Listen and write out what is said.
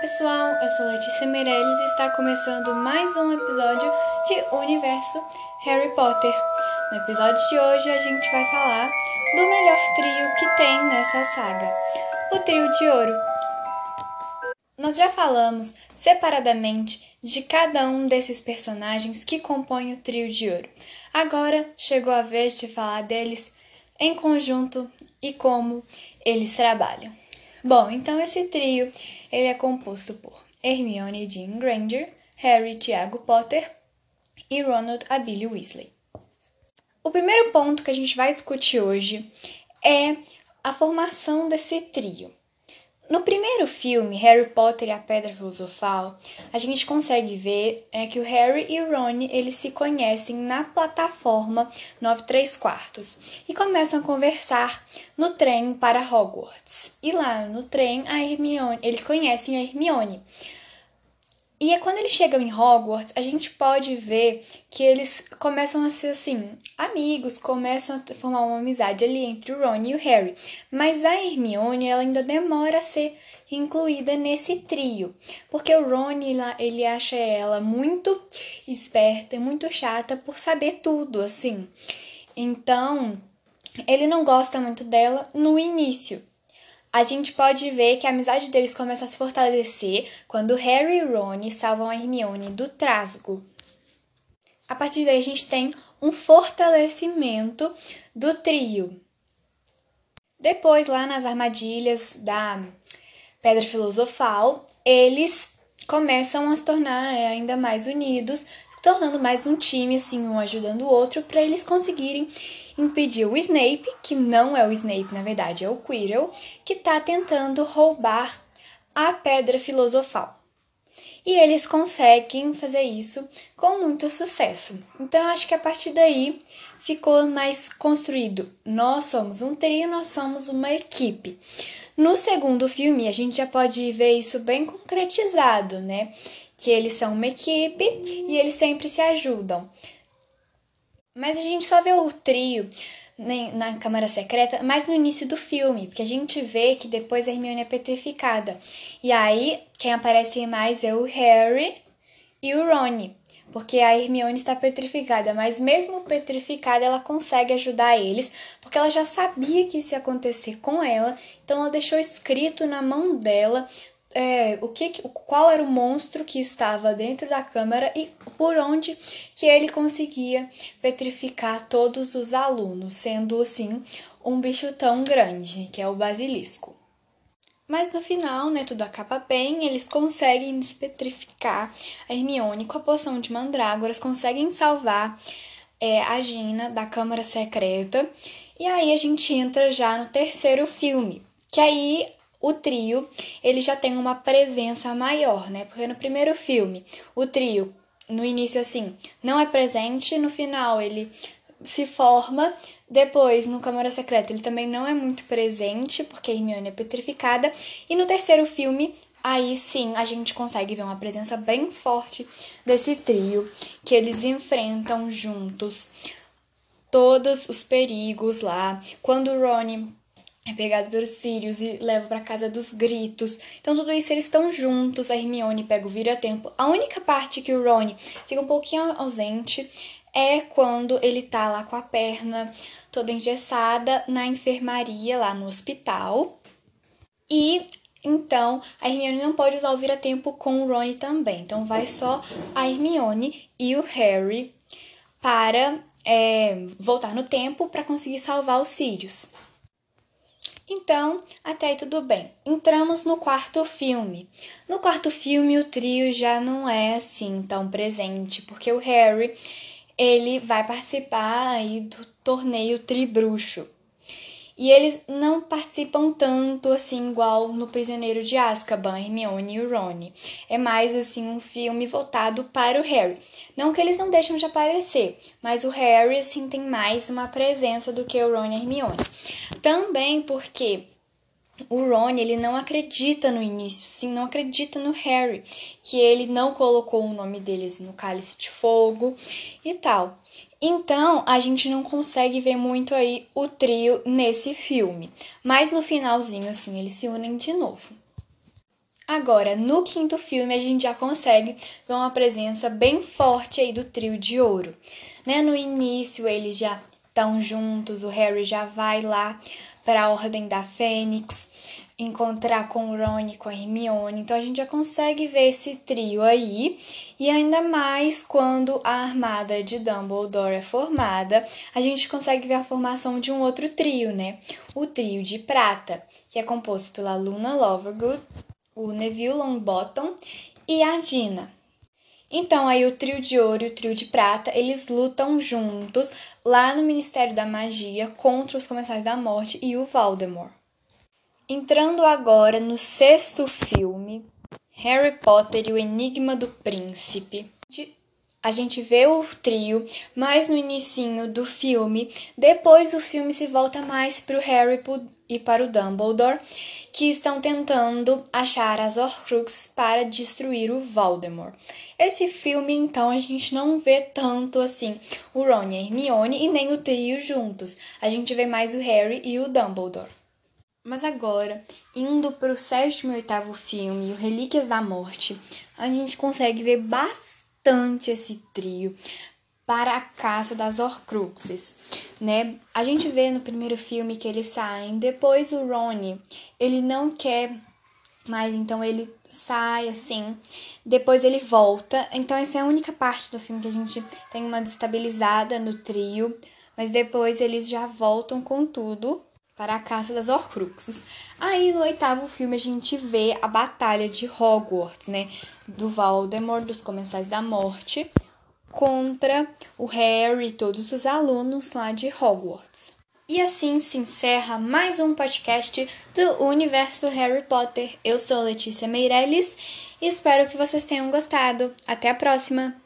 pessoal, eu sou Letícia Meirelles e está começando mais um episódio de Universo Harry Potter. No episódio de hoje a gente vai falar do melhor trio que tem nessa saga, o Trio de Ouro. Nós já falamos separadamente de cada um desses personagens que compõem o Trio de Ouro. Agora chegou a vez de falar deles em conjunto e como eles trabalham. Bom, então esse trio ele é composto por Hermione Jean Granger, Harry Tiago Potter e Ronald Abilly Weasley. O primeiro ponto que a gente vai discutir hoje é a formação desse trio. No primeiro filme, Harry Potter e a Pedra Filosofal, a gente consegue ver é, que o Harry e o Ron eles se conhecem na plataforma 93 quartos e começam a conversar no trem para Hogwarts. E lá no trem, a Hermione, eles conhecem a Hermione. E é quando eles chegam em Hogwarts, a gente pode ver que eles começam a ser assim, amigos, começam a formar uma amizade ali entre o Ron e o Harry. Mas a Hermione, ela ainda demora a ser incluída nesse trio, porque o Ron ele acha ela muito esperta e muito chata por saber tudo, assim. Então, ele não gosta muito dela no início a gente pode ver que a amizade deles começa a se fortalecer quando Harry e Ron salvam a Hermione do trasgo. A partir daí a gente tem um fortalecimento do trio. Depois, lá nas armadilhas da Pedra Filosofal, eles começam a se tornar né, ainda mais unidos, tornando mais um time, assim, um ajudando o outro, para eles conseguirem impedir o Snape, que não é o Snape, na verdade, é o Quirrell, que está tentando roubar a Pedra Filosofal. E eles conseguem fazer isso com muito sucesso. Então, eu acho que a partir daí ficou mais construído. Nós somos um trio, nós somos uma equipe. No segundo filme, a gente já pode ver isso bem concretizado, né? Que eles são uma equipe e eles sempre se ajudam. Mas a gente só vê o trio na Câmara Secreta mais no início do filme, porque a gente vê que depois a Hermione é petrificada. E aí, quem aparece mais é o Harry e o Ron, porque a Hermione está petrificada, mas mesmo petrificada, ela consegue ajudar eles, porque ela já sabia que isso ia acontecer com ela, então ela deixou escrito na mão dela é, o que, qual era o monstro que estava dentro da câmara e por onde que ele conseguia petrificar todos os alunos, sendo assim um bicho tão grande, que é o basilisco. Mas no final, né, tudo acaba bem, eles conseguem despetrificar a Hermione com a poção de mandrágoras, conseguem salvar é, a Gina da Câmara Secreta. E aí a gente entra já no terceiro filme, que aí o trio ele já tem uma presença maior, né? Porque no primeiro filme, o trio, no início assim, não é presente, no final ele se forma, depois no Câmara Secreta ele também não é muito presente, porque a Hermione é petrificada, e no terceiro filme Aí sim a gente consegue ver uma presença bem forte desse trio que eles enfrentam juntos todos os perigos lá. Quando o Rony é pegado pelos Sirius e leva para casa dos gritos. Então tudo isso eles estão juntos. A Hermione pega o vira-tempo. A única parte que o Ron fica um pouquinho ausente é quando ele tá lá com a perna toda engessada na enfermaria lá no hospital. E então a Hermione não pode usar o vira-tempo com o Ron também. Então vai só a Hermione e o Harry para é, voltar no tempo para conseguir salvar os Sirius. Então, até aí tudo bem. Entramos no quarto filme. No quarto filme, o trio já não é assim tão presente, porque o Harry ele vai participar aí do torneio Tribruxo. E eles não participam tanto assim igual no Prisioneiro de Azkaban, Hermione e o Rony. É mais assim um filme voltado para o Harry. Não que eles não deixam de aparecer, mas o Harry assim tem mais uma presença do que o Ron e a Hermione. Também porque o Ron, ele não acredita no início, sim, não acredita no Harry, que ele não colocou o nome deles no cálice de fogo e tal. Então, a gente não consegue ver muito aí o trio nesse filme. Mas no finalzinho, assim, eles se unem de novo. Agora, no quinto filme, a gente já consegue ver uma presença bem forte aí do trio de ouro. Né? No início, eles já estão juntos, o Harry já vai lá para a Ordem da Fênix encontrar com o Ron e com a Hermione. Então a gente já consegue ver esse trio aí. E ainda mais quando a armada de Dumbledore é formada, a gente consegue ver a formação de um outro trio, né? O trio de prata, que é composto pela Luna Lovegood, o Neville Longbottom e a Gina. Então, aí o trio de ouro e o trio de prata, eles lutam juntos lá no Ministério da Magia contra os Comensais da Morte e o Voldemort. Entrando agora no sexto filme, Harry Potter e o Enigma do Príncipe. A gente vê o trio mais no inicinho do filme, depois o filme se volta mais para o Harry e para o Dumbledore, que estão tentando achar as Horcruxes para destruir o Voldemort. Esse filme, então, a gente não vê tanto assim o Ron e a Hermione e nem o trio juntos. A gente vê mais o Harry e o Dumbledore. Mas agora, indo para o sétimo e oitavo filme, o Relíquias da Morte, a gente consegue ver bastante bastante esse trio para a caça das Horcruxes, né? A gente vê no primeiro filme que eles saem, depois o Rony, ele não quer mais, então ele sai assim, depois ele volta. Então essa é a única parte do filme que a gente tem uma destabilizada no trio, mas depois eles já voltam com tudo para a caça das Horcruxes. Aí no oitavo filme a gente vê a batalha de Hogwarts, né, do Voldemort, dos Comensais da Morte, contra o Harry e todos os alunos lá de Hogwarts. E assim se encerra mais um podcast do Universo Harry Potter. Eu sou Letícia Meirelles e espero que vocês tenham gostado. Até a próxima!